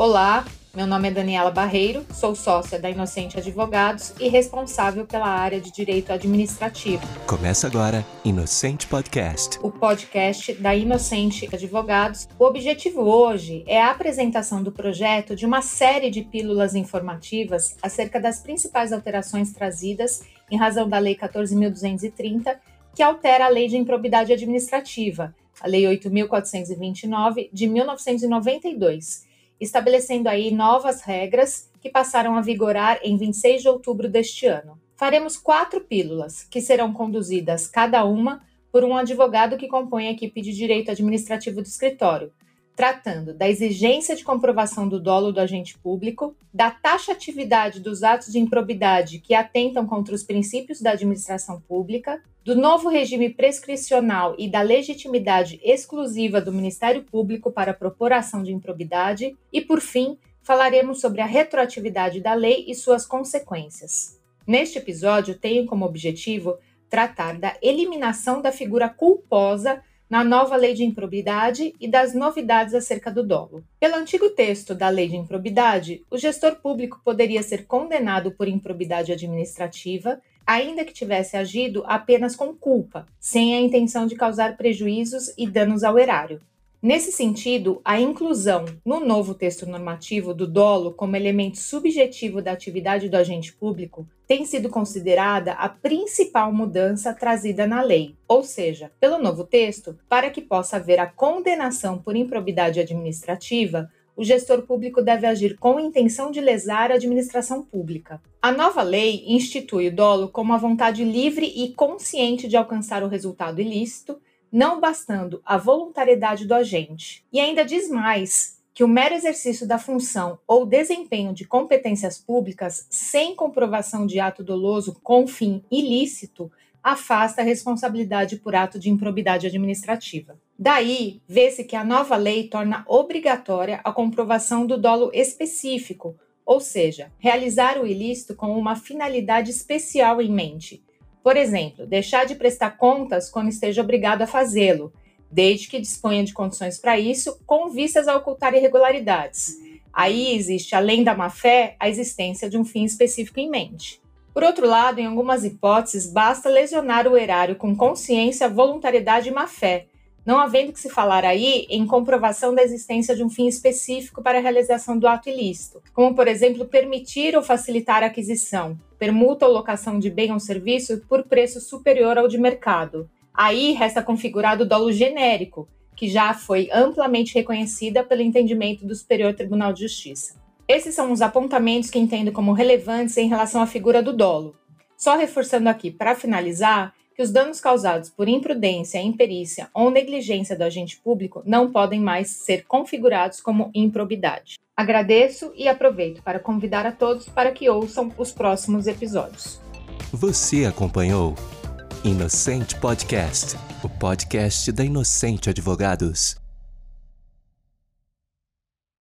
Olá, meu nome é Daniela Barreiro, sou sócia da Inocente Advogados e responsável pela área de Direito Administrativo. Começa agora Inocente Podcast. O podcast da Inocente Advogados. O objetivo hoje é a apresentação do projeto de uma série de pílulas informativas acerca das principais alterações trazidas em razão da Lei 14.230, que altera a Lei de Improbidade Administrativa, a Lei 8.429 de 1992 estabelecendo aí novas regras que passaram a vigorar em 26 de outubro deste ano. Faremos quatro pílulas, que serão conduzidas cada uma por um advogado que compõe a equipe de direito administrativo do escritório, tratando da exigência de comprovação do dolo do agente público, da taxatividade dos atos de improbidade que atentam contra os princípios da administração pública, do novo regime prescricional e da legitimidade exclusiva do Ministério Público para propor ação de improbidade e, por fim, falaremos sobre a retroatividade da lei e suas consequências. Neste episódio, tenho como objetivo tratar da eliminação da figura culposa na nova lei de improbidade e das novidades acerca do dolo. Pelo antigo texto da lei de improbidade, o gestor público poderia ser condenado por improbidade administrativa, ainda que tivesse agido apenas com culpa, sem a intenção de causar prejuízos e danos ao erário. Nesse sentido, a inclusão no novo texto normativo do dolo como elemento subjetivo da atividade do agente público tem sido considerada a principal mudança trazida na lei, ou seja, pelo novo texto, para que possa haver a condenação por improbidade administrativa, o gestor público deve agir com intenção de lesar a administração pública. A nova lei institui o dolo como a vontade livre e consciente de alcançar o resultado ilícito não bastando a voluntariedade do agente. E ainda diz mais que o mero exercício da função ou desempenho de competências públicas sem comprovação de ato doloso com fim ilícito afasta a responsabilidade por ato de improbidade administrativa. Daí, vê-se que a nova lei torna obrigatória a comprovação do dolo específico, ou seja, realizar o ilícito com uma finalidade especial em mente, por exemplo, deixar de prestar contas quando esteja obrigado a fazê-lo, desde que disponha de condições para isso, com vistas a ocultar irregularidades. Aí existe, além da má-fé, a existência de um fim específico em mente. Por outro lado, em algumas hipóteses, basta lesionar o erário com consciência, voluntariedade e má-fé, não havendo que se falar aí em comprovação da existência de um fim específico para a realização do ato ilícito, como, por exemplo, permitir ou facilitar a aquisição, permuta ou locação de bem ou serviço por preço superior ao de mercado. Aí resta configurado o dolo genérico, que já foi amplamente reconhecida pelo entendimento do Superior Tribunal de Justiça. Esses são os apontamentos que entendo como relevantes em relação à figura do dolo. Só reforçando aqui, para finalizar, que os danos causados por imprudência, imperícia ou negligência do agente público não podem mais ser configurados como improbidade. Agradeço e aproveito para convidar a todos para que ouçam os próximos episódios. Você acompanhou Inocente Podcast, o podcast da Inocente Advogados.